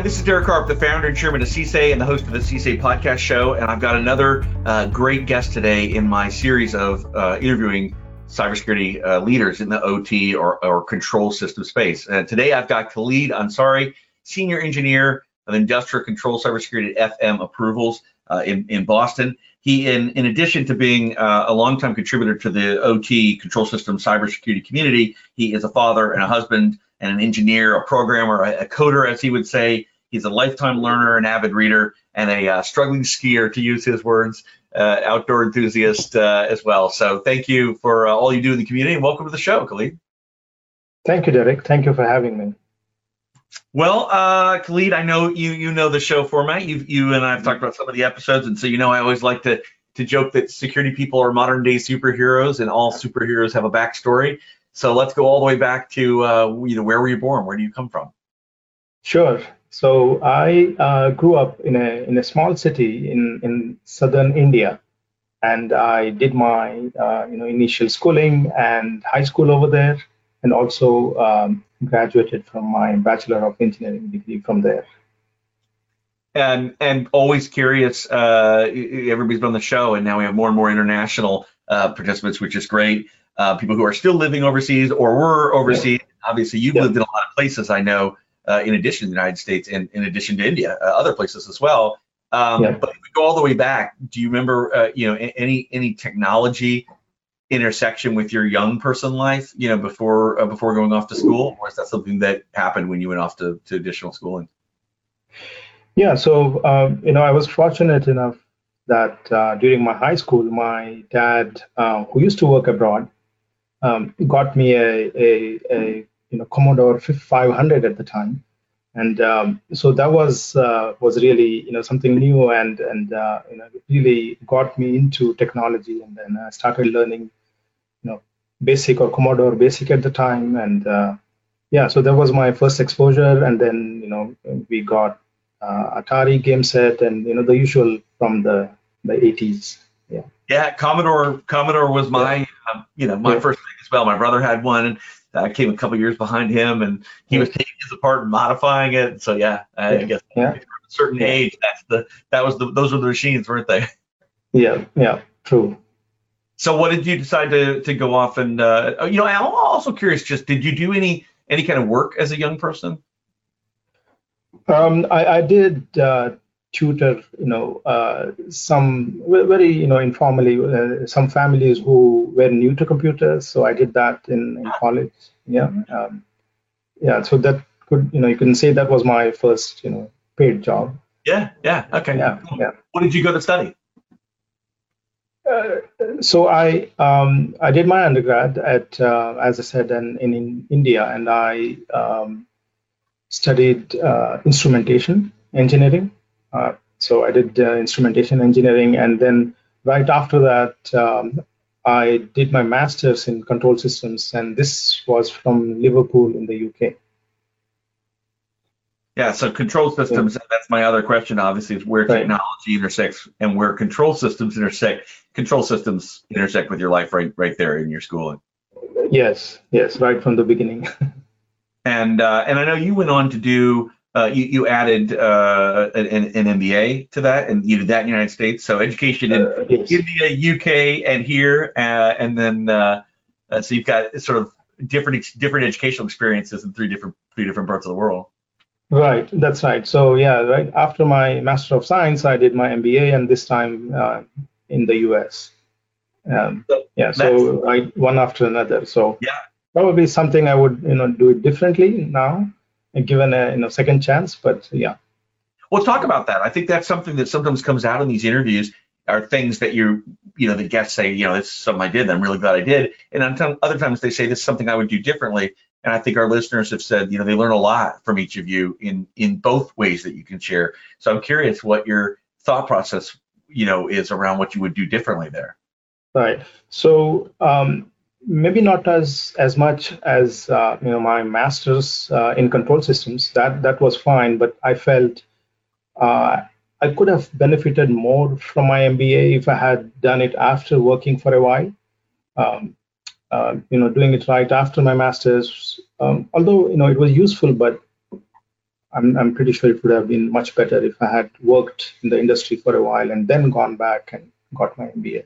Hi, this is Derek Harp, the founder and chairman of CSA and the host of the CSA podcast show. And I've got another uh, great guest today in my series of uh, interviewing cybersecurity uh, leaders in the OT or, or control system space. And today I've got Khalid Ansari, senior engineer of industrial control cybersecurity at FM approvals uh, in, in Boston. He, in, in addition to being uh, a longtime contributor to the OT control system cybersecurity community, he is a father and a husband and an engineer, a programmer, a, a coder, as he would say. He's a lifetime learner, an avid reader, and a uh, struggling skier, to use his words, uh, outdoor enthusiast uh, as well. So thank you for uh, all you do in the community, and welcome to the show, Khalid. Thank you, Derek. Thank you for having me. Well, uh, Khalid, I know you you know the show format. You you and I've talked about some of the episodes, and so you know I always like to to joke that security people are modern day superheroes, and all superheroes have a backstory. So let's go all the way back to uh, you know where were you born? Where do you come from? Sure. So I uh, grew up in a in a small city in in southern India, and I did my uh, you know initial schooling and high school over there, and also um, graduated from my bachelor of engineering degree from there. And and always curious. Uh, everybody's been on the show, and now we have more and more international uh, participants, which is great uh, people who are still living overseas or were overseas. Yeah. Obviously, you've yeah. lived in a lot of places, I know, uh, in addition to the United States and in addition to India, uh, other places as well. Um, yeah. But if we go all the way back, do you remember, uh, you know, any any technology intersection with your young person life, you know, before uh, before going off to school, or is that something that happened when you went off to, to additional schooling? Yeah, so um, you know, I was fortunate enough that uh, during my high school, my dad, who used to work abroad, um, got me a, a, a, you know Commodore 500 at the time, and um, so that was uh, was really you know something new and and uh, you know really got me into technology, and then I started learning you know Basic or Commodore Basic at the time, and uh, yeah, so that was my first exposure, and then you know we got uh, Atari game set and you know the usual from the the 80s. Yeah. Yeah, Commodore Commodore was my yeah. um, you know my yeah. first thing as well. My brother had one, and I came a couple years behind him, and he was taking his apart and modifying it. So yeah, I yeah. guess yeah. a certain age, that's the that was the those were the machines, weren't they? Yeah, yeah, true. So what did you decide to to go off and uh, you know? I'm also curious. Just did you do any any kind of work as a young person? Um, I, I did uh, tutor, you know, uh, some very, you know, informally, uh, some families who were new to computers. So I did that in, in college. Yeah. Um, yeah. So that could, you know, you can say that was my first, you know, paid job. Yeah. Yeah. Okay. Yeah. Yeah. What did you go to study? Uh, so I um, I did my undergrad at uh, as I said in, in India and I um, studied uh, instrumentation engineering so I did uh, instrumentation engineering, and then right after that, um, I did my master's in control systems, and this was from Liverpool in the UK. Yeah, so control systems, yeah. that's my other question, obviously, is where right. technology intersects and where control systems intersect. Control systems intersect with your life right right there in your schooling. Yes, yes, right from the beginning. and uh, and I know you went on to do uh, you, you added uh, an, an, MBA to that, and you did that in the United States. So education in uh, yes. India, UK, and here, uh, and then uh, uh, so you've got sort of different different educational experiences in three different three different parts of the world. Right, that's right. So yeah, right after my Master of Science, I did my MBA, and this time in the US. Um, yeah, so I one after another. So yeah, probably something I would you know do it differently now given a you know second chance. But yeah. Well, talk about that. I think that's something that sometimes comes out in these interviews are things that you you know the guests say you know this is something I did. I'm really glad I did. And other times they say this is something I would do differently. And I think our listeners have said you know they learn a lot from each of you in in both ways that you can share. So I'm curious what your thought process you know is around what you would do differently there. Right. So um, maybe not as as much as uh, you know my master's uh, in control systems. That that was fine, but I felt uh, I could have benefited more from my MBA if I had done it after working for a while. Um, uh, you know, doing it right after my master's. Um, although you know it was useful, but I'm, I'm pretty sure it would have been much better if I had worked in the industry for a while and then gone back and got my MBA.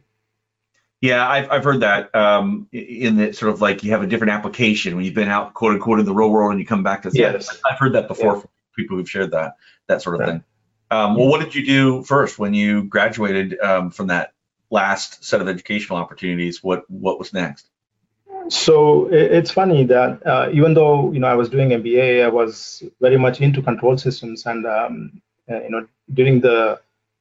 Yeah, I've, I've heard that um, in that sort of like you have a different application when you've been out quote unquote in the real world and you come back to yes. I've heard that before yeah. from people who've shared that that sort of right. thing. Um, well, what did you do first when you graduated um, from that last set of educational opportunities? What what was next? So it's funny that uh, even though you know I was doing MBA, I was very much into control systems, and um, uh, you know during the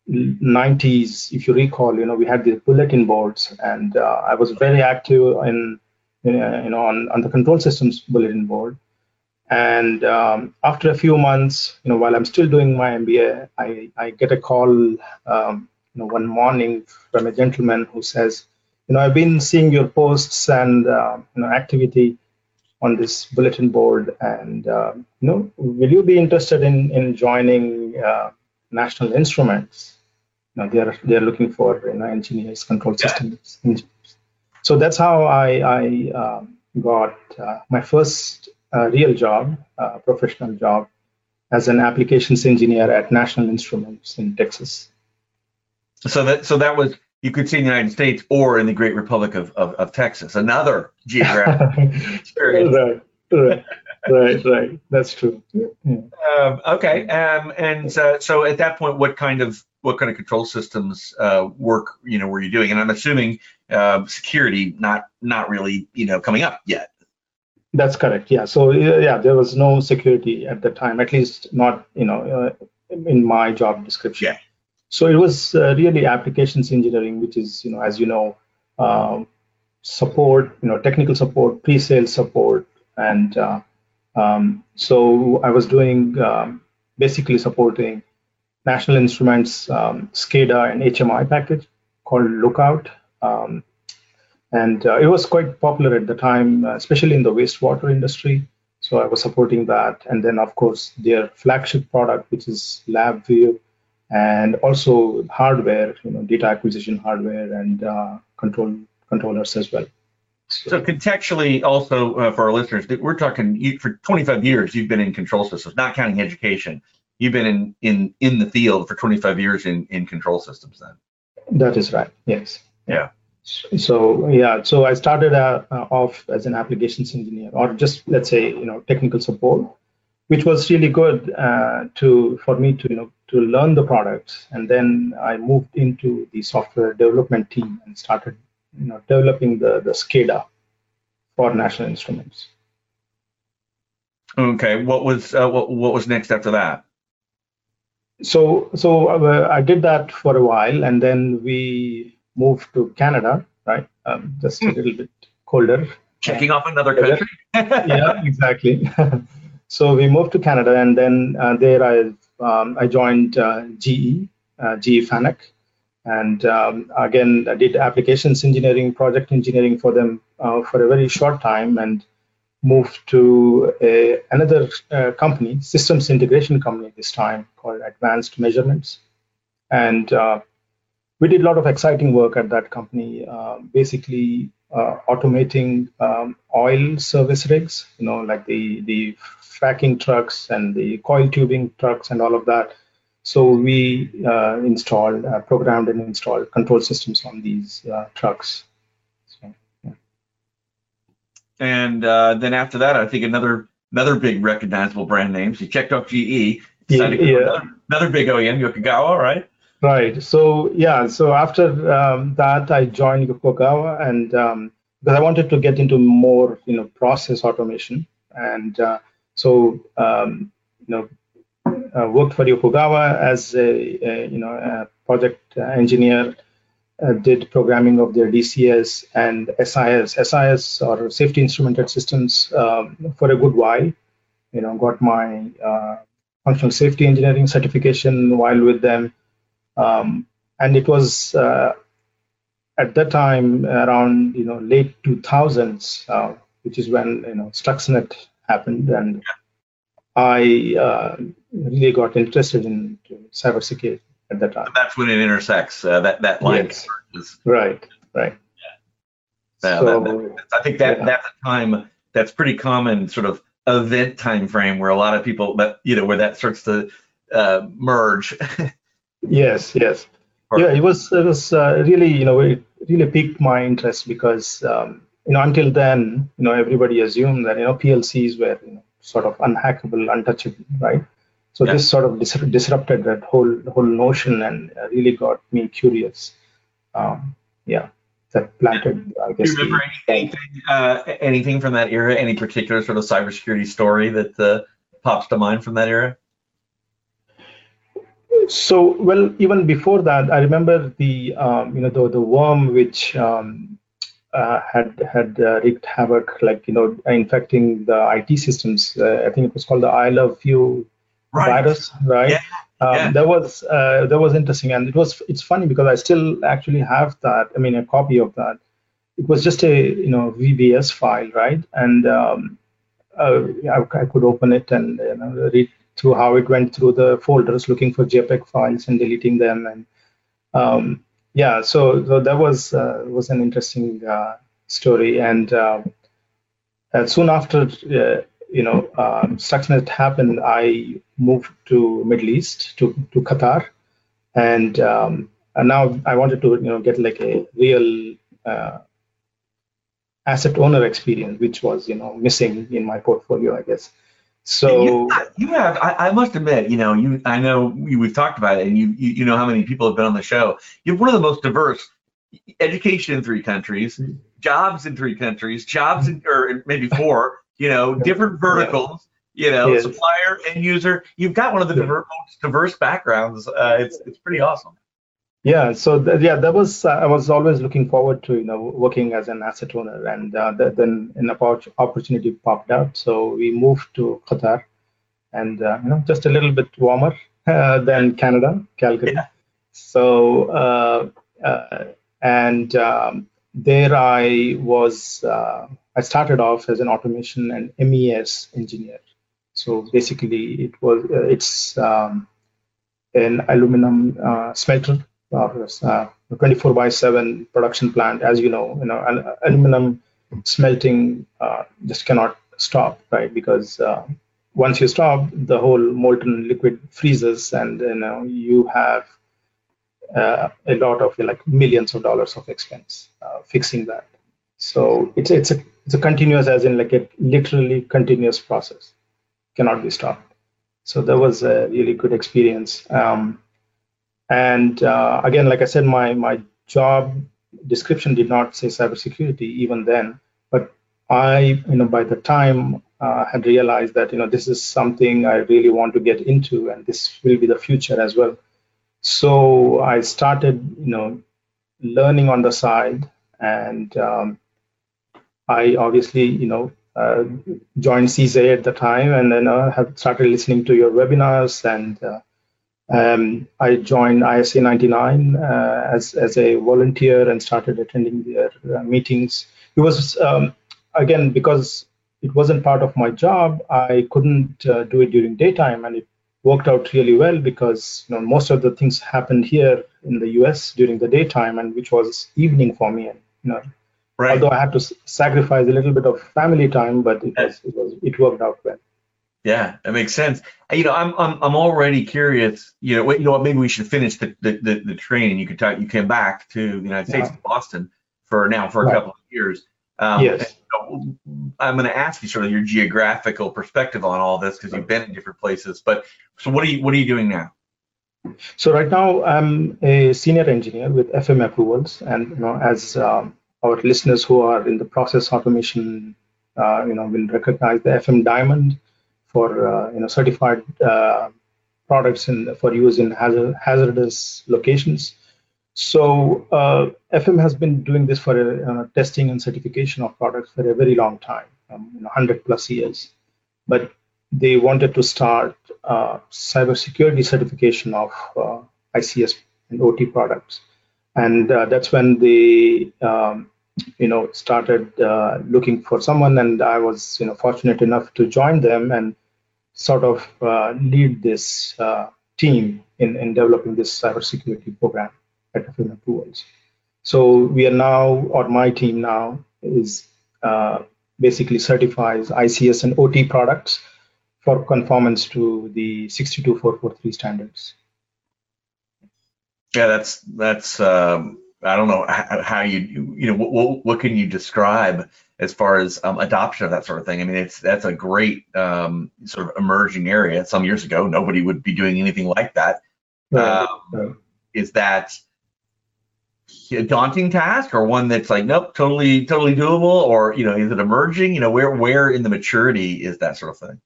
90s, if you recall, you know we had the bulletin boards, and uh, I was very active in you know on, on the control systems bulletin board. And um, after a few months, you know, while I'm still doing my MBA, I, I get a call, um, you know, one morning from a gentleman who says, you know, I've been seeing your posts and uh, you know activity on this bulletin board, and uh, you know, will you be interested in in joining uh, National Instruments? You know, they are they are looking for you know engineers, control systems engineers. So that's how I I um, got uh, my first uh, real job, uh, professional job, as an applications engineer at National Instruments in Texas. So that so that was you could see in the United States or in the Great Republic of, of, of Texas, another geographic experience. Right, right, right, right. That's true. Yeah. Um, okay, um, and uh, so at that point, what kind of what kind of control systems uh, work you know were you doing? And I'm assuming uh, security not not really you know coming up yet. That's correct. Yeah. So yeah, there was no security at the time, at least not you know uh, in my job description. Yeah. So it was uh, really applications engineering, which is, you know, as you know, um, support, you know, technical support, pre-sale support, and uh, um, so I was doing um, basically supporting National Instruments um, SCADA and HMI package called Lookout, um, and uh, it was quite popular at the time, uh, especially in the wastewater industry. So I was supporting that, and then of course their flagship product, which is LabVIEW and also hardware, you know, data acquisition hardware and uh, control controllers as well. So, contextually, also uh, for our listeners, we're talking you, for 25 years. You've been in control systems, not counting education. You've been in in in the field for 25 years in in control systems. Then. That is right. Yes. Yeah. So yeah, so I started uh, off as an applications engineer, or just let's say you know technical support, which was really good uh, to for me to you know to learn the products and then i moved into the software development team and started you know developing the the scada for national instruments. Okay what was uh, what, what was next after that? So so uh, i did that for a while and then we moved to canada right? Um, just a hmm. little bit colder. Checking off another country? Yeah exactly. So we moved to canada and then uh, there i um, I joined uh, GE, uh, GE Fanuc, and um, again I did applications engineering, project engineering for them uh, for a very short time, and moved to a, another uh, company, systems integration company this time called Advanced Measurements, and uh, we did a lot of exciting work at that company, uh, basically automating um, oil service rigs, you know, like the the fracking trucks and the coil tubing trucks and all of that. So we uh, installed, uh, programmed and installed control systems on these uh, trucks. So, yeah. And uh, then after that, I think another another big recognizable brand name. So you checked off GE. Yeah, yeah. Another, another, big OEM, Yokogawa, right? Right. So yeah. So after um, that, I joined Yokogawa, and um, because I wanted to get into more, you know, process automation, and uh, so, um, you know, worked for Yokogawa as a, a you know a project engineer. Uh, did programming of their DCS and SIS, SIS or safety instrumented systems um, for a good while. You know, got my uh, functional safety engineering certification while with them, um, and it was uh, at that time around you know late 2000s, uh, which is when you know Stuxnet happened, and I uh, really got interested in cybersecurity at that time. That's when it intersects. Uh, that that line. Yes. Right. Right. Yeah. So, that, that, I think that yeah. that's a time that's pretty common, sort of event time frame where a lot of people that you know where that starts to uh, merge. yes, yes, or, yeah. It was it was uh, really you know it really piqued my interest because um, you know until then you know everybody assumed that you know PLCs were you know, sort of unhackable, untouchable, right? So yeah. this sort of dis- disrupted that whole whole notion and really got me curious. Um, yeah that planted, I guess. Do you remember the, anything, uh, anything from that era? Any particular sort of cybersecurity story that uh, pops to mind from that era? So, well, even before that, I remember the um, you know the the worm which um, uh, had had uh, wreaked havoc, like you know, infecting the IT systems. Uh, I think it was called the I Love You right. virus, right? Yeah. Um, yeah. That was uh, that was interesting, and it was it's funny because I still actually have that. I mean, a copy of that. It was just a you know VBS file, right? And um, uh, I, I, could open it and you know, read through how it went through the folders, looking for JPEG files and deleting them, and um, yeah, so so that was uh, was an interesting uh, story, and uh, soon after uh, you know, um, Stuxnet happened, I moved to Middle East to to Qatar, and um, and now I wanted to you know get like a real uh, asset owner experience, which was you know missing in my portfolio, I guess. So you have, you have I, I, must admit, you know, you I know we've talked about it, and you, you you know how many people have been on the show. You have one of the most diverse education in three countries, jobs in three countries, jobs in or maybe four you know, different verticals, you know, yes. supplier, end user. You've got one of the diverse, most diverse backgrounds. Uh, it's it's pretty awesome. Yeah, so th- yeah, that was uh, I was always looking forward to you know working as an asset owner, and uh, th- then an opportunity popped up, so we moved to Qatar, and uh, you know just a little bit warmer uh, than Canada, Calgary. Yeah. So uh, uh, and um, there I was I started off as an automation and MES engineer. So basically, it was uh, it's um, an aluminum uh, smelter uh, 24 by 7 production plant. As you know, you know, aluminum smelting uh, just cannot stop, right? Because uh, once you stop, the whole molten liquid freezes, and you know you have uh, a lot of like millions of dollars of expense fixing that. So it's it's a it's a continuous as in like a literally continuous process, cannot be stopped. So that was a really good experience. Um, and uh, again, like I said, my my job description did not say cybersecurity even then, but I you know by the time uh, had realized that you know this is something I really want to get into, and this will be the future as well. So I started you know learning on the side and um, I obviously, you know, uh, joined CSA at the time, and then uh, have started listening to your webinars. And uh, um, I joined ISA 99 uh, as as a volunteer and started attending their uh, meetings. It was um, again because it wasn't part of my job. I couldn't uh, do it during daytime, and it worked out really well because you know most of the things happened here in the US during the daytime, and which was evening for me. And you know Right. Although I had to sacrifice a little bit of family time, but it was, it, was, it worked out well. Yeah, that makes sense. You know, I'm I'm I'm already curious. You know, you know what? Maybe we should finish the the, the, the training. You could talk. You came back to the United States, yeah. Boston, for now for a right. couple of years. Um, yes. I'm going to ask you sort of your geographical perspective on all this because you've been in different places. But so, what are you what are you doing now? So right now, I'm a senior engineer with FM approvals, and you know, as um, our listeners who are in the process automation, uh, you know, will recognize the FM Diamond for uh, you know certified uh, products in, for use in hazard, hazardous locations. So uh, FM has been doing this for uh, testing and certification of products for a very long time, um, you know, 100 plus years. But they wanted to start uh, cybersecurity certification of ICS and OT products. And uh, that's when they um, you know started uh, looking for someone. And i was you know fortunate enough to join them and sort of uh, lead this uh, team in, in developing this cybersecurity program at FM Approvals. So we are now, or my team now, is uh, basically certifies ICS and OT products for conformance to the 62443 standards. Yeah, that's that's um, I don't know how, you you know what, what can you describe as far as um, adoption of that sort of thing. I mean, it's that's a great um, sort of emerging area. Some years ago, nobody would be doing anything like that. Right. Um, is that a daunting task, or one that's like, nope, totally, totally doable, or you know, is it emerging? You know, where where in the maturity is that sort of thing?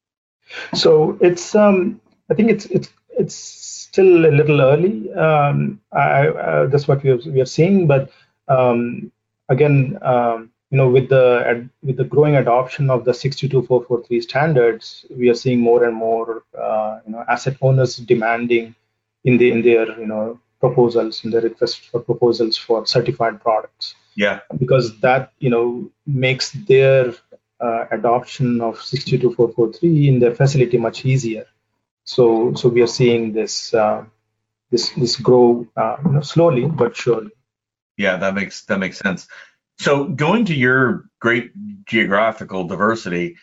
So it's um, I think it's it's it's still a little early. Um, I, uh, that's what we are, we are seeing, but um, again, um, you know, with the with the growing adoption of the 62443 standards, we are seeing more and more, uh, you know, asset owners demanding in the in their you know proposals and their request for proposals for certified products. Yeah. Because that you know makes their uh, adoption of 62443 in their facility much easier. So so we are seeing this uh, this this grow uh, you know, slowly but surely. Yeah, that makes that makes sense. So going to your great geographical diversity,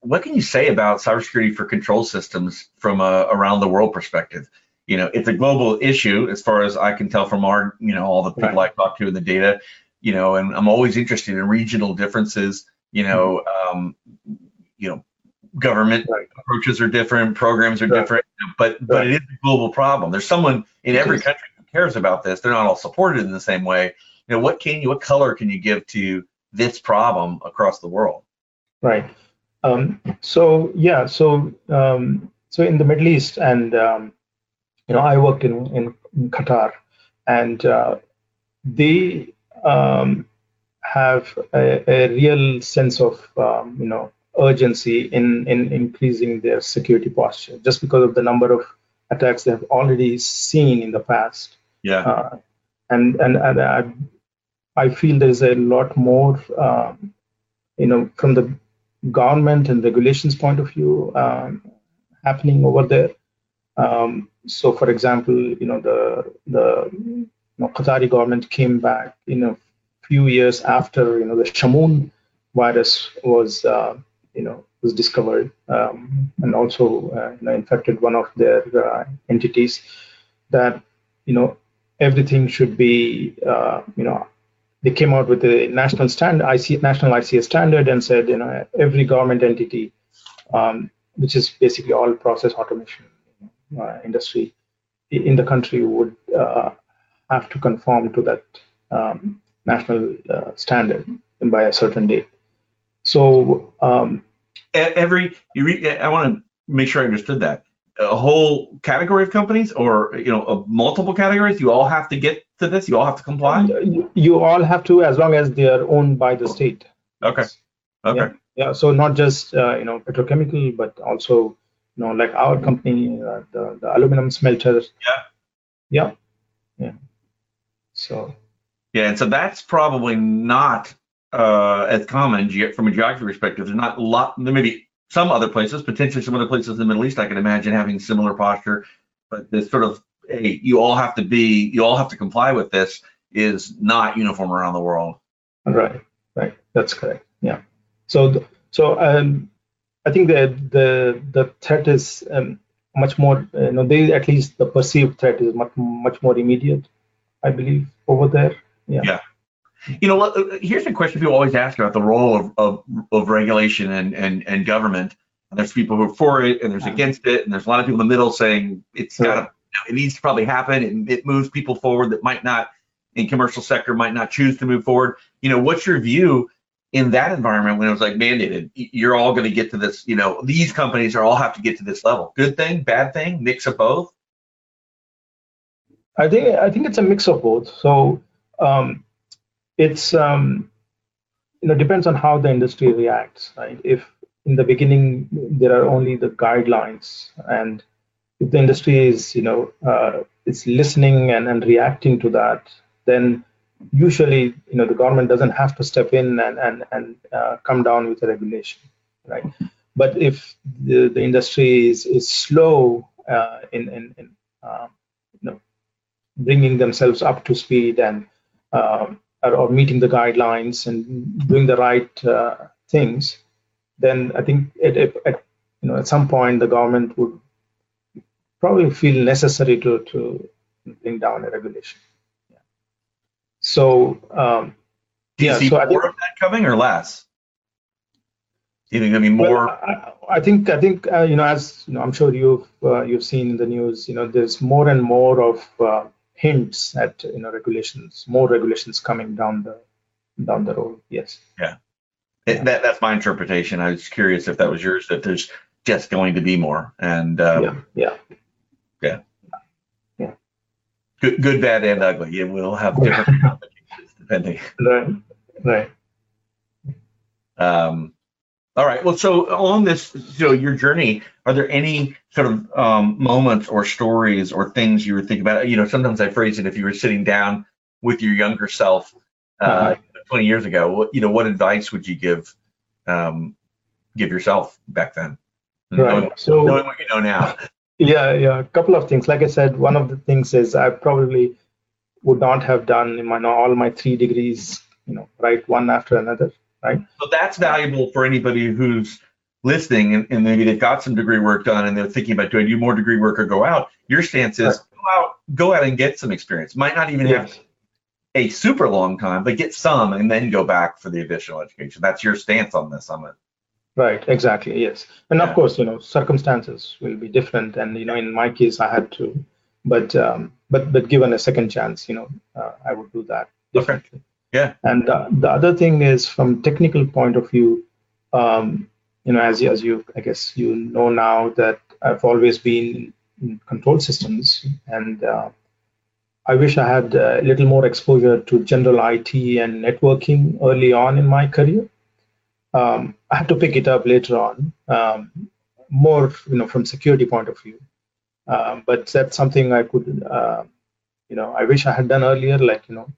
what can you say about cybersecurity for control systems from a around the world perspective? You know, it's a global issue as far as I can tell from our, you know, all the people right. I talk to in the data, you know, and I'm always interested in regional differences, you know, mm-hmm. um, you know, government right. approaches are different, programs are right. different, but but it is a global problem. There's someone in every country who cares about this. They're not all supported in the same way you know, what can you, what color can you give to this problem across the world? Right. Um, so yeah, so um, so in the Middle East, and um, you know, I worked in in, in Qatar, and uh, they um, have a, a, real sense of um, you know urgency in in increasing their security posture, just because of the number of attacks they have already seen in the past. Yeah. Uh, and and, and I, I feel there's a lot more, um, you know, from the government and regulations point of view um, happening over there. Um, so, for example, you know, the the you know, Qatari government came back in a few years after you know the Shamoon virus was uh, you know was discovered um, and also uh, you know, infected one of their uh, entities that you know everything should be uh, you know they came out with a national stand, IC, national ICS standard, and said, you know, every government entity, um, which is basically all process automation industry in the country, would uh, have to conform to that um, national uh, standard by a certain date. So um, every you re, I want to make sure I understood that. A whole category of companies or you know multiple categories you all have to get to this? You all have to comply? You, all have to as long as they are owned by the state. Okay. Okay. Yeah, yeah. so not just uh, you know petrochemical but also know like our company uh, the, the aluminum smelters yeah yeah yeah so yeah and so that's probably not uh, as common from a geography perspective there's not a lot there may be some other places, potentially some other places in the Middle East, I can imagine having similar posture. But this sort of, hey, you all have to be, you all have to comply with this is not uniform around the world. Right, right. That's correct. Yeah. So, so um, I think the the the threat is um, much more. You know, they at least the perceived threat is much much more immediate. I believe over there. Yeah. Yeah. You know, uh, here's a question people always ask about the role of, of, of regulation and, and, and government. And there's people who are for it and there's against it. And there's a lot of people in the middle saying it's got to, it needs to probably happen and it moves people forward that might not in commercial sector might not choose to move forward. You know, what's your view in that environment when it was like mandated? You're all going to get to this, you know, these companies are all have to get to this level. Good thing, bad thing, mix of both? I think I think it's a mix of both. So um, it's um, you know depends on how the industry reacts right if in the beginning there are only the guidelines and if the industry is you know uh, is listening and, and reacting to that then usually you know the government doesn't have to step in and and, and uh, come down with a regulation right but if the, the industry is, is slow uh, in in, in um, you know bringing themselves up to speed and um, or, or meeting the guidelines and doing the right uh, things, then I think it, it, at you know at some point the government would probably feel necessary to to bring down a regulation. So um, do you yeah, see so more think, of that coming or less? Do you think there'll be more? Well, I, I think I think uh, you know as you know I'm sure you've uh, you've seen in the news you know there's more and more of uh, hints at you know regulations more regulations coming down the down the road yes. Yeah. It, that that's my interpretation. I was curious if that was yours that there's just going to be more and um, yeah yeah. Yeah good good bad and ugly it will have different complications depending right right um all right. Well, so along this, so your journey, are there any sort of um, moments or stories or things you were thinking about? You know, sometimes I phrase it if you were sitting down with your younger self uh, Uh-huh. 20 years ago. What you know, what advice would you give um, give yourself back then? Knowing, right so knowing what you know now. Yeah, yeah. A couple of things. Like I said, one of the things is I probably would not have done in my all my three degrees, you know, right one after another, right? So that's valuable for anybody who's listening and, and maybe they've got some degree work done and they're thinking about do I do more degree work or go out? Your stance is Right. go out, go out and get some experience. Might not even have a super long time, but get some and then go back for the additional education. That's your stance on this summit. Right, exactly. Yes. And Yeah. of course, you know, circumstances will be different. And, you know, in my case, I had to, but, um, but, but given a second chance, you know, uh, I would do that differently. Yeah. And uh, the other thing is from technical point of view, um, you know, as you, as you, I guess you know now that I've always been in control systems and, uh, I wish I had a little more exposure to general IT and networking early on in my career um, I had to pick it up later on, um, more you know from security point of view. Um, but that's something I could, uh, you know, I wish I had done earlier. Like you know,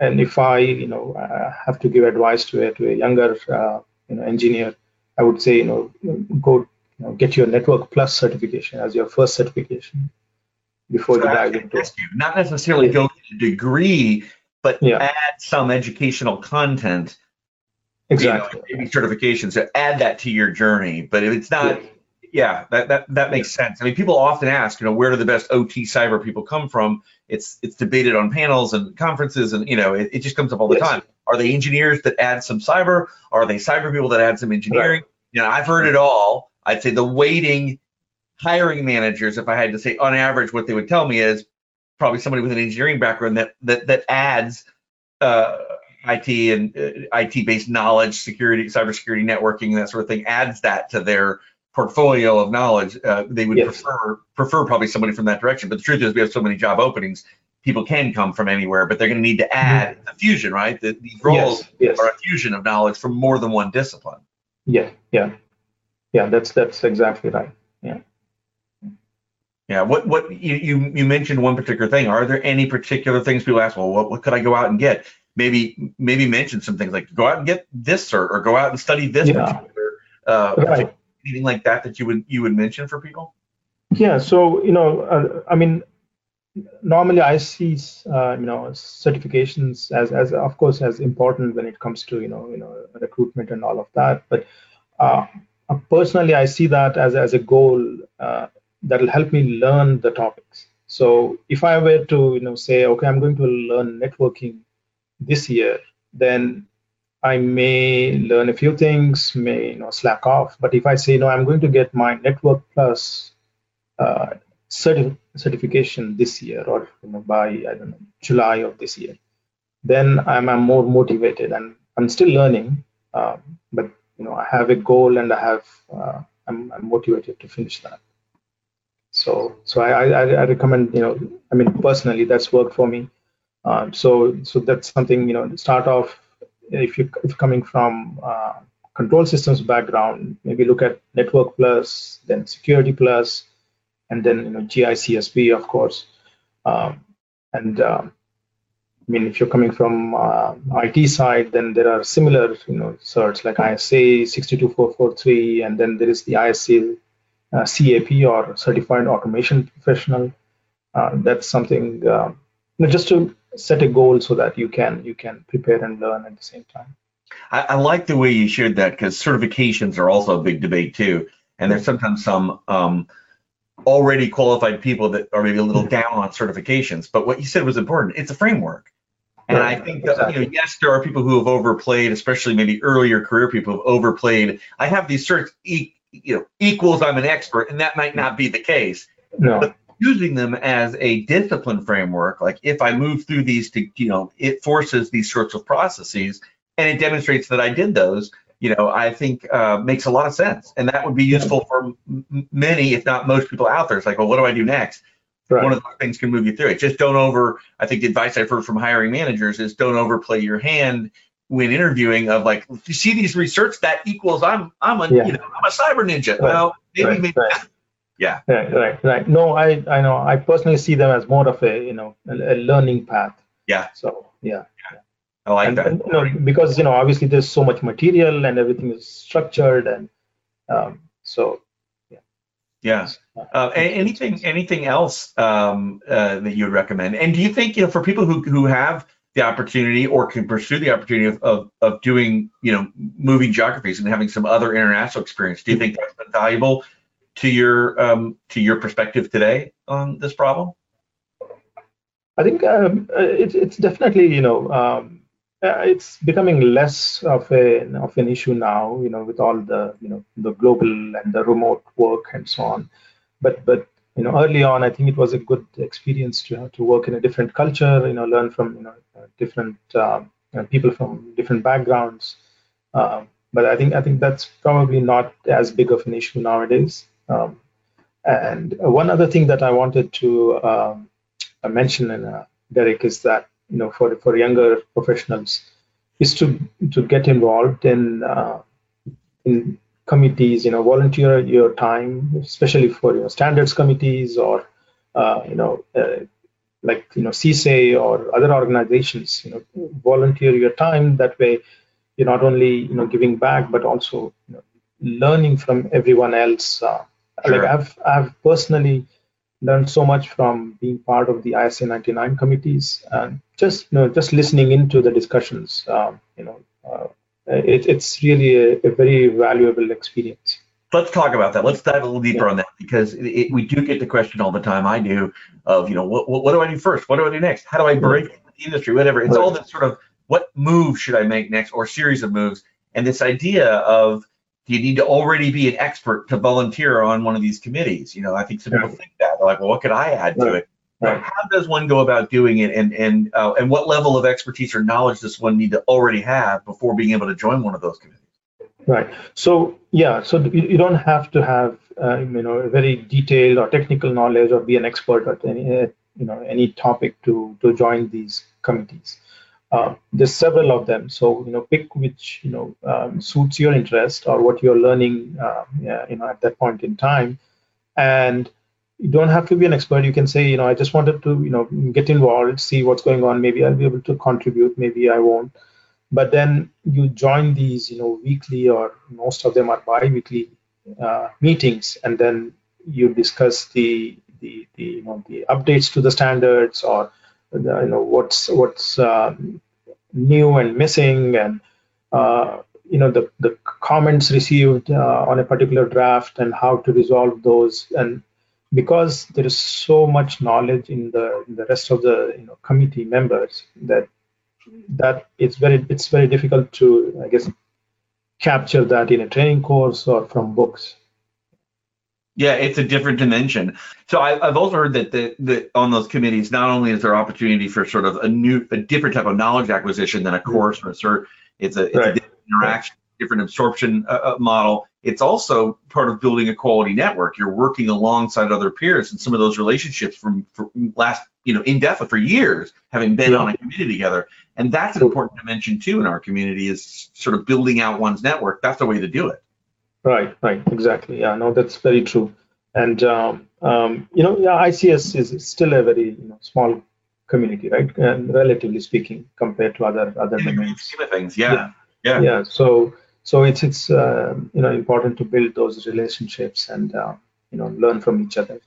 and if I you know uh, have to give advice to a to a younger uh, you know engineer, I would say you know go you know, get your Network Plus certification as your first certification before So you dive into. you, not necessarily go get a degree, but Yeah. add some educational content. You know, Exactly. maybe certifications. So add that to your journey. But if it's not, Yes. yeah, that, that that makes sense. I mean, people often ask, you know, where do the best OT cyber people come from? It's it's debated on panels and conferences, and you know, it, it just comes up all the Yes. time. Are they engineers that add some cyber? Are they cyber people that add some engineering? You know, I've heard it all. I'd say the weighting hiring managers, if I had to say on average, what they would tell me is probably somebody with an engineering background that that that adds uh, IT and uh, IT-based knowledge, security, cybersecurity, networking, that sort of thing, adds that to their portfolio of knowledge. Uh, they would Yes. prefer prefer probably somebody from that direction. But the truth is, we have so many job openings. People can come from anywhere, but they're going to need to add the fusion, right? The, these roles Yes. Yes. are a fusion of knowledge from more than one discipline. Yeah. Yeah. Yeah. That's that's exactly right. Yeah. Yeah. What what you you, you mentioned one particular thing. Are there any particular things people ask? Well, what, what could I go out and get? Maybe maybe mention some things like go out and get this cert or go out and study this Yeah. particular uh, Right. anything like that that you would you would mention for people. Yeah, so you know, uh, I mean, normally I see uh, you know certifications as as of course as important when it comes to you know you know recruitment and all of that. But uh, personally, I see that as as a goal uh, that will help me learn the topics. So if I were to you know say okay, I'm going to learn networking this year, then I may learn a few things, may you know slack off. But if I say no, I'm going to get my Network Plus uh, certi- certification this year or you know, by I don't know July of this year, then I'm, I'm more motivated and I'm still learning, um, but you know I have a goal and I have uh, I'm, I'm motivated to finish that. So so I, I, I recommend you know I mean personally that's worked for me. Um, so so that's something you know start off if you if coming from uh, control systems background maybe look at network plus then security plus and then you know GICSP of course. Um, and um, I mean if you're coming from uh, IT side then there are similar you know certs like ISA 62443 and then there is the ISC uh, CAP or Certified Automation Professional. Uh, that's something um, you know, just to set a goal so that you can you can prepare and learn at the same time I, I like the way you shared that because certifications are also a big debate too, and there's sometimes some um, already qualified people that are maybe a little down on certifications. But what you said was important. It's a framework. And I think that, exactly. you know, yes, there are people who have overplayed, especially maybe earlier career people have overplayed. I have these certs, e- you know, equals I'm an expert, and that might not be the case. No. But using them as a discipline framework, like if I move through these to, you know, it forces these sorts of processes and it demonstrates that I did those, you know, I think uh, makes a lot of sense. And that would be useful for m- many, if not most people out there. It's like, well, what do I do next? Right. One of those things can move you through it. Just don't over, I think the advice I've heard from hiring managers is don't overplay your hand when interviewing of like, you see these research that equals I'm, I'm a, yeah. you know, I'm a cyber ninja. Right. Well, maybe, right. maybe yeah. Right, right, right. No, I, I know. I personally see them as more of a, you know, a, a learning path. Yeah. So, yeah. yeah. I like and, that. And, you know, because you know, obviously, there's so much material and everything is structured, and um, so yeah. Yeah. Uh, anything anything else um, uh, that you would recommend? And do you think you know for people who who have the opportunity or can pursue the opportunity of, of, of doing you know moving geographies and having some other international experience, do you think that's been valuable to your um, to your perspective today on this problem? I think um, uh, it, it's definitely you know um, uh, it's becoming less of a of an issue now, you know, with all the you know the global and the remote work and so on. But but you know, early on, I think it was a good experience to to work in a different culture, you know, learn from you know uh, different um, people from different backgrounds. Um, but I think I think that's probably not as big of an issue nowadays. Um, and one other thing that I wanted to um, mention, in, uh, Derek, is that you know for for younger professionals is to to get involved in uh, in committees you know volunteer your time especially for you know standards committees or uh, you know uh, like you know CSA or other organizations you know volunteer your time. That way you're not only you know giving back but also you know, learning from everyone else uh, sure. like I've I've personally learned so much from being part of the ISA 99 committees and just you know just listening into the discussions. Um, you know, uh, it, it's really a, a, very valuable experience. Let's talk about that. Let's dive a little deeper yeah. on that because it, it, we do get the question all the time. I do of you know what, what, do I do first? What do I do next? How do I break into the industry? Whatever. It's right. all this sort of what move should I make next or series of moves and this idea of you need to already be an expert to volunteer on one of these committees? You know, I think some people think that. They're like, well, what could I add to it? Right. How does one go about doing it, and and uh, and what level of expertise or knowledge does one need to already have before being able to join one of those committees? Right. So yeah, so you don't have to have uh, you know a very detailed or technical knowledge or be an expert at any uh, you know any topic to to join these committees. Uh, there's several of them, so you know pick which you know um, suits your interest or what you're learning uh, yeah, you know at that point in time, and you don't have to be an expert. You can say, you know, I just wanted to, you know, get involved, see what's going on. Maybe I'll be able to contribute. Maybe I won't. But then you join these, you know, weekly or most of them are bi-weekly uh, meetings, and then you discuss the, the, the, you know, the updates to the standards or, you know, what's what's uh, new and missing, and uh, you know, the the comments received uh, on a particular draft and how to resolve those and because there is so much knowledge in the in the rest of the you know, committee members that that it's very it's very difficult to I guess capture that in a training course or from books. Yeah, it's a different dimension. So I, have also heard that the, the, on those committees, not only is there opportunity for sort of a new, a different type of knowledge acquisition than a mm-hmm. course or a cert, it's a, it's right. a different interaction, different absorption uh, uh, model, it's also part of building a quality network. You're working alongside other peers, and some of those relationships from, from last, you know, in depth for years, having been yeah. on a community together, and that's an important dimension too in our community is sort of building out one's network. That's the way to do it. Right, right, exactly. Yeah, no, that's very true. And um, um, you know, yeah, ICS is still a very you know, small community, right? And relatively speaking, compared to other other domains. Things, yeah. yeah, yeah. yeah. So so it's it's uh, you know important to build those relationships and uh, you know learn from each other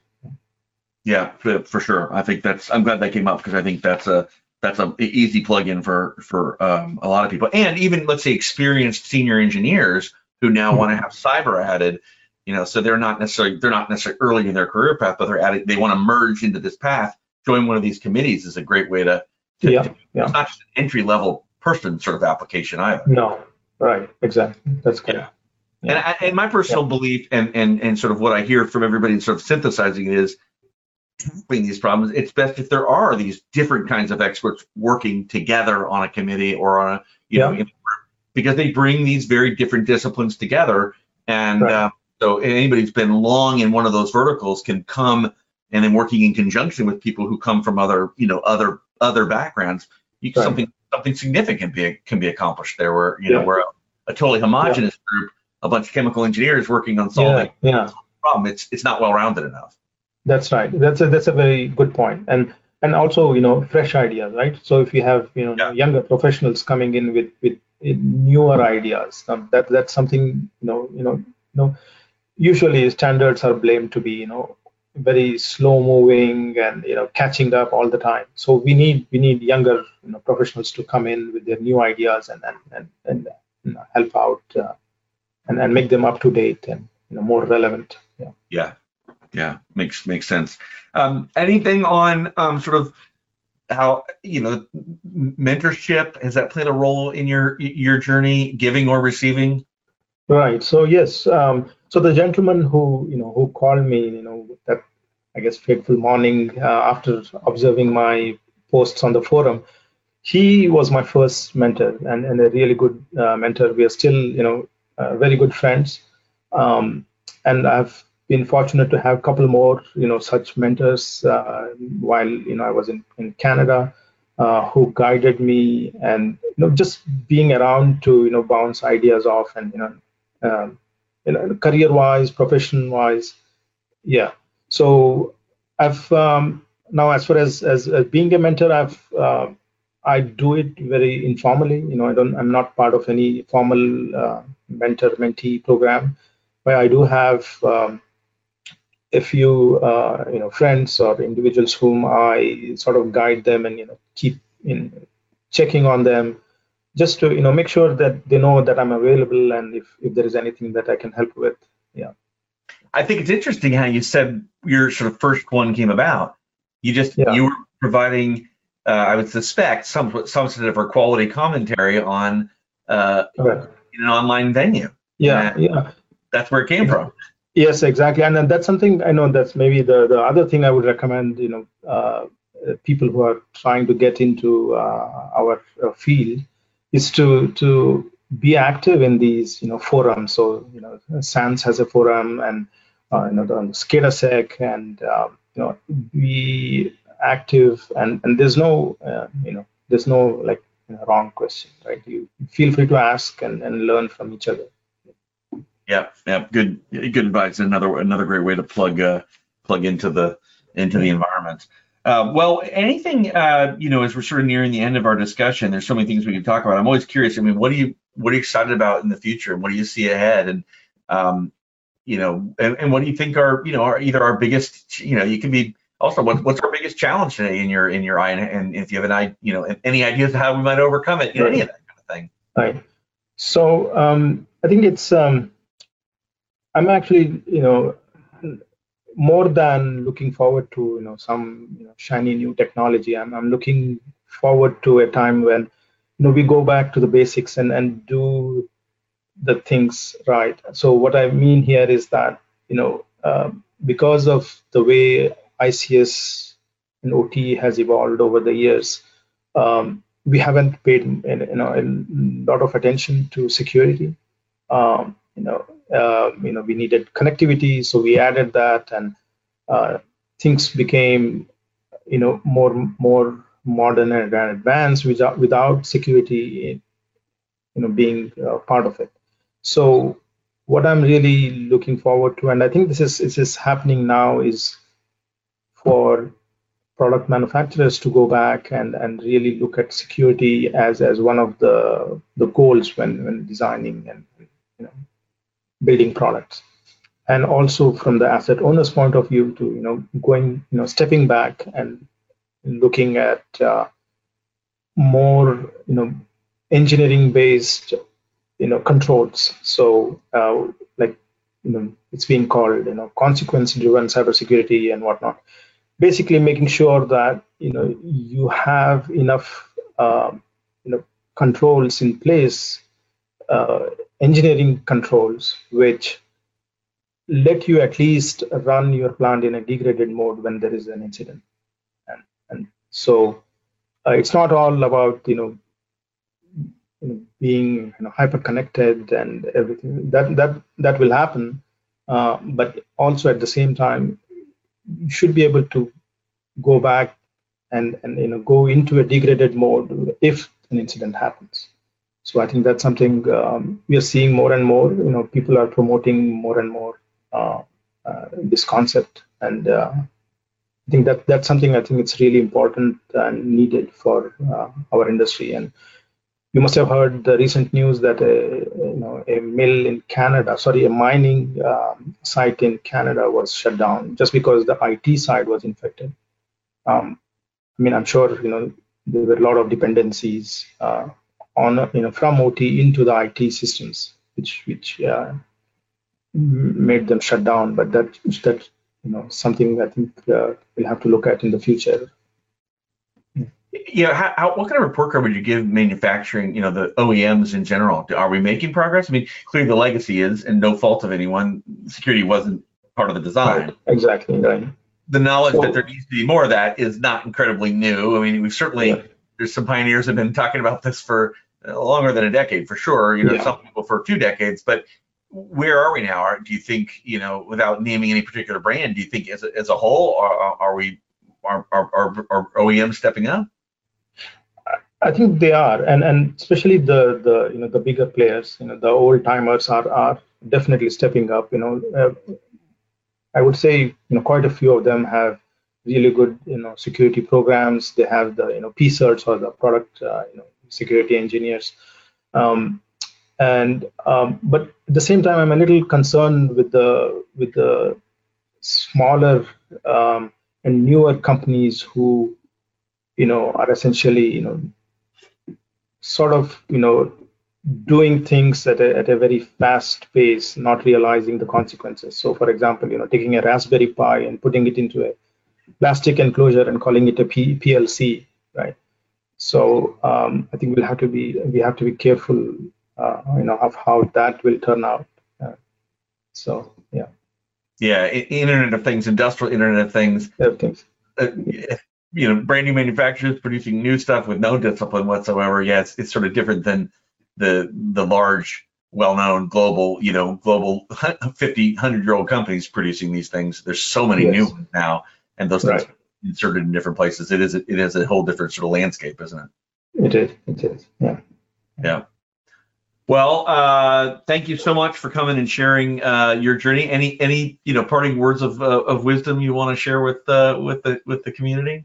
yeah for, sure i think that's i'm glad that came up because i think that's a that's a easy plug-in for for um, a lot of people, and even let's say experienced senior engineers who now mm-hmm. want to have cyber added. You know, so they're not necessarily they're not necessarily early in their career path, but they're adding they want to merge into this path. Join one of these committees is a great way to. to yeah, to, yeah. It's not just an entry level person sort of application either. No, right, exactly. That's good. Yeah. Yeah. And, I, and my personal yeah. belief and, and and sort of what I hear from everybody sort of synthesizing it is tackling these problems, it's best if there are these different kinds of experts working together on a committee or on a you yeah. know because they bring these very different disciplines together. And right. uh, so anybody who's been long in one of those verticals can come and then working in conjunction with people who come from other you know other other backgrounds, you, right. something something significant be, can be accomplished there. Where you yeah. know where a, a totally homogenous group, a bunch of chemical engineers working on solving yeah. problem, it's it's not well rounded enough. That's right. That's a that's a very good point. And and also you know fresh ideas, right? So if you have you know yeah. younger professionals coming in with with newer ideas, that that's something you know you know you know usually standards are blamed to be you know very slow moving and you know catching up all the time. So we need we need younger you know, professionals to come in with their new ideas and and and, and help out uh, and and make them up to date and you know more relevant. Yeah. Yeah. Yeah, makes makes sense. Um, anything on um, sort of how you know mentorship has that played a role in your your journey, giving or receiving? Right. So yes. Um, so the gentleman who you know who called me, you know, that I guess fateful morning uh, after observing my posts on the forum, he was my first mentor and, and a really good uh, mentor. We are still you know uh, very good friends, um, and I've been fortunate to have a couple more, you know, such mentors uh, while you know I was in in Canada, uh, who guided me and you know just being around to you know bounce ideas off and you know, um, you know career-wise, profession-wise, yeah. So I've um, now as far as, as, as being a mentor, I've uh, I do it very informally. You know, I don't. I'm not part of any formal uh, mentor-mentee program, but I do have um, a few uh, you know friends or individuals whom I sort of guide them and you know keep in checking on them just to you know make sure that they know that I'm available and if if there is anything that I can help with. Yeah. I think it's interesting how you said your sort of first one came about. You just yeah. you were providing uh, I would suspect some some sort of a quality commentary on uh, okay. in an online venue. Yeah yeah. that's where it came from Yes, exactly, and, and that's something I know. That's maybe the the other thing I would recommend. You know, uh, people who are trying to get into uh, our uh, field is to to be active in these you know forums. So you know, SANS has a forum, and uh, you know the SCADASEC, and uh, you know be active. And and there's no uh, you know there's no like wrong question, right? You feel free to ask and, and learn from each other. Yeah, yeah, good, good advice. Another another great way to plug uh, plug into the into the environment. Uh, well, anything uh, you know, as we're sort of nearing the end of our discussion, there's so many things we can talk about. I'm always curious. I mean, what do you what are you excited about in the future? and What do you see ahead? And um, you know, and, and what do you think are you know are either our biggest you know you can be also what, what's our biggest challenge today in your in your eye and, and if you have an you know any ideas how we might overcome it, you know, any of that kind of thing. Right. So um, I think it's um, I'm actually, you know, more than looking forward to, you know, some you know, shiny new technology. I'm, I'm looking forward to a time when, you know, we go back to the basics and, and do the things right. So what I mean here is that, you know, uh, because of the way ICS and OT has evolved over the years, um, we haven't paid you know a lot of attention to security. Um, you know, uh, you know, we needed connectivity, so we added that, and uh, things became, you know, more more modern and advanced without without security, you know, being uh, part of it. So what I'm really looking forward to, and I think this is this is happening now, is for product manufacturers to go back and, and really look at security as, as one of the the goals when, when designing and you know building products and also from the asset owner's point of view to you know going you know stepping back and looking at uh, more you know engineering based you know controls. So uh, like you know it's being called you know consequence driven cybersecurity and whatnot. Basically, making sure that you know you have enough uh, you know controls in place, uh, engineering controls which let you at least run your plant in a degraded mode when there is an incident. And, and so uh, it's not all about you know, being you know, hyper connected and everything that that that will happen uh, but also at the same time you should be able to go back and and you know go into a degraded mode if an incident happens so i think that's something um, we are seeing more and more you know people are promoting more and more uh, uh, this concept and uh, I think that that's something I think it's really important and needed for uh, our industry. And you must have heard the recent news that a, you know a mill in Canada, sorry, a mining um, site in Canada was shut down just because the IT side was infected. Um, I mean, I'm sure you know there were a lot of dependencies uh, on you know from OT into the IT systems, which which uh, made them shut down. But that that you know something I think uh, we'll have to look at in the future. Yeah, how, how, what kind of report card would you give manufacturing? You know, the OEMs in general. Are we making progress? I mean, clearly the legacy is, and no fault of anyone, security wasn't part of the design. Right. Exactly. Right. The knowledge that there needs to be more of that is not incredibly new. I mean, we've certainly yeah. there's some pioneers have been talking about this for longer than a decade for sure. You know, yeah. some people for two decades, but where are we now? do you think, you know, without naming any particular brand, do you think as a, as a whole, are, are we, are, are, are OEMs stepping up? I think they are, and and especially the the you know the bigger players, you know, the old timers are are definitely stepping up. You know, uh, I would say you know quite a few of them have really good you know security programs. They have the you know PSIRTs or the product uh, you know security engineers. Um, and um, but at the same time i'm a little concerned with the with the smaller um, and newer companies who you know are essentially you know sort of you know doing things at a, at a very fast pace not realizing the consequences so for example you know taking a raspberry pi and putting it into a plastic enclosure and calling it a P- plc right so um, i think we'll have to be we have to be careful uh, you know of how that will turn out. Uh, so yeah. Yeah, Internet of Things, industrial Internet of Things. Things. Uh, you know, brand new manufacturers producing new stuff with no discipline whatsoever. Yeah, it's, it's sort of different than the the large, well-known global, you know, global 50, 100-year-old companies producing these things. There's so many yes. new ones now, and those right. things inserted in different places. It is it is a whole different sort of landscape, isn't it? It is. It is. Yeah. Yeah. Well, uh, thank you so much for coming and sharing uh, your journey. Any any you know parting words of uh, of wisdom you want to share with uh, with the with the community?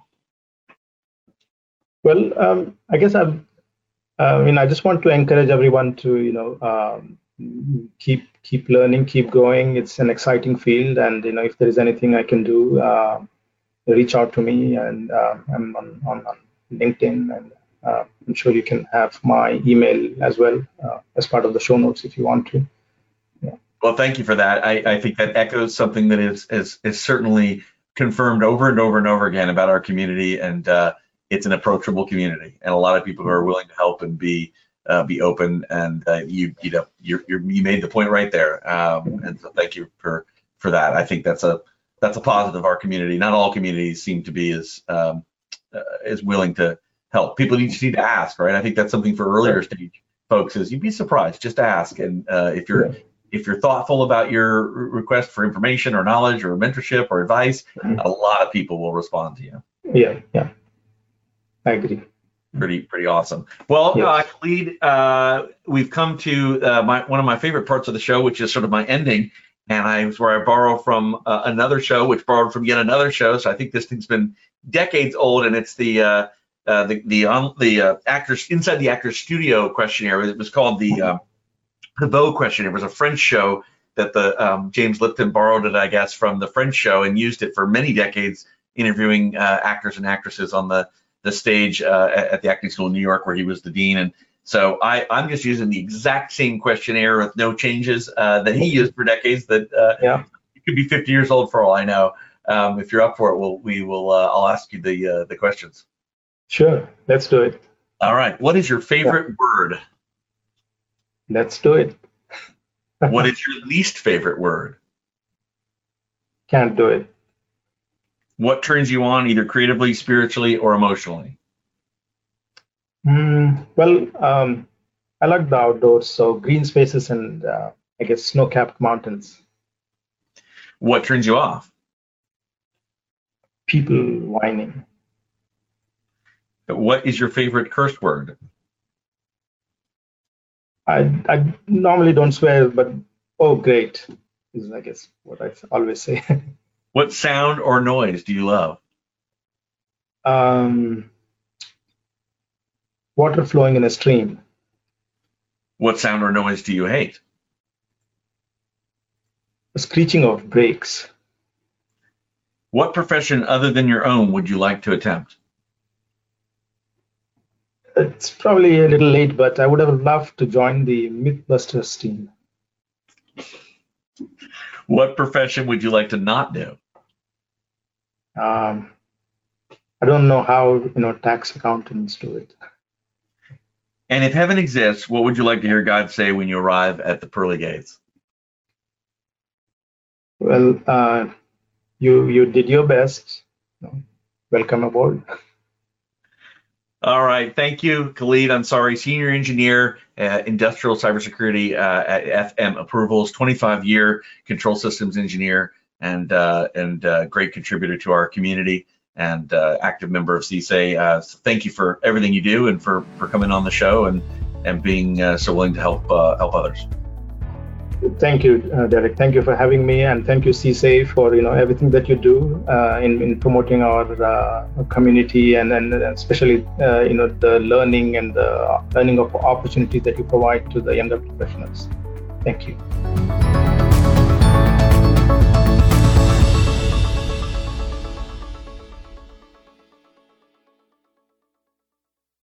Well, um, I guess i I mean, I just want to encourage everyone to you know um, keep keep learning, keep going. It's an exciting field, and you know if there is anything I can do, uh, reach out to me, and uh, I'm on, on, on LinkedIn and uh, I'm sure you can have my email as well uh, as part of the show notes if you want to. Yeah. Well, thank you for that. I, I think that echoes something that is, is, is certainly confirmed over and over and over again about our community, and it's an approachable community, and a lot of people who are willing to help and be uh, be open. And uh, you you know you you made the point right there, um, and so thank you for for that. I think that's a that's a positive. Our community, not all communities, seem to be as um, uh, as willing to help. People need to ask, right? I think that's something for earlier stage folks is you'd be surprised. Just ask, and uh, if you're yeah. if you're thoughtful about your request for information or knowledge or mentorship or advice, mm-hmm. a lot of people will respond to you. Yeah, yeah, I agree. Pretty pretty awesome. Well, yes. uh, Khalid, uh, we've come to uh, my one of my favorite parts of the show, which is sort of my ending. And I was where I borrow from uh, another show, which borrowed from yet another show. So I think this thing's been decades old, and it's the uh, uh, the the um, the uh, actors inside the actors studio questionnaire. It was called the uh, the Beau questionnaire. It was a French show that the um, James Lipton borrowed it, I guess, from the French show and used it for many decades, interviewing uh, actors and actresses on the the stage uh, at the acting school in New York, where he was the dean. And so I, I'm just using the exact same questionnaire with no changes uh, that he used for decades. That uh, Yeah. it could be 50 years old for all I know. Um, if you're up for it, we'll, we will. Uh, I'll ask you the uh, the questions. Sure. Let's do it. All right. What is your favorite word? Let's do it. What is your least favorite word? Can't do it. What turns you on, either creatively, spiritually, or emotionally? Mm, well, um, I like the outdoors, so green spaces and uh, I guess snow-capped mountains. What turns you off? People whining. What is your favorite curse word? I I normally don't swear, but oh great is I guess what I always say. What sound or noise do you love? um, water flowing in a stream. What sound or noise do you hate? The screeching of brakes. What profession other than your own would you like to attempt? It's probably a little late, but I would have loved to join the MythBusters team. What profession would you like to not do? Um, I don't know how you know tax accountants do it. And if heaven exists, what would you like to hear God say when you arrive at the pearly gates? Well, uh, you you did your best. Welcome aboard. All right. Thank you, Khalid. I'm sorry, senior engineer, uh, industrial cybersecurity uh, at FM Approvals, 25 year control systems engineer, and uh, and uh, great contributor to our community and uh, active member of CSA. Uh, so thank you for everything you do and for for coming on the show and and being uh, so willing to help uh, help others. Thank you, uh, Derek. Thank you for having me, and thank you, CSA, for you know everything that you do uh, in, in promoting our community and and especially you know the learning and the learning of opportunities that you provide to the younger professionals. Thank you.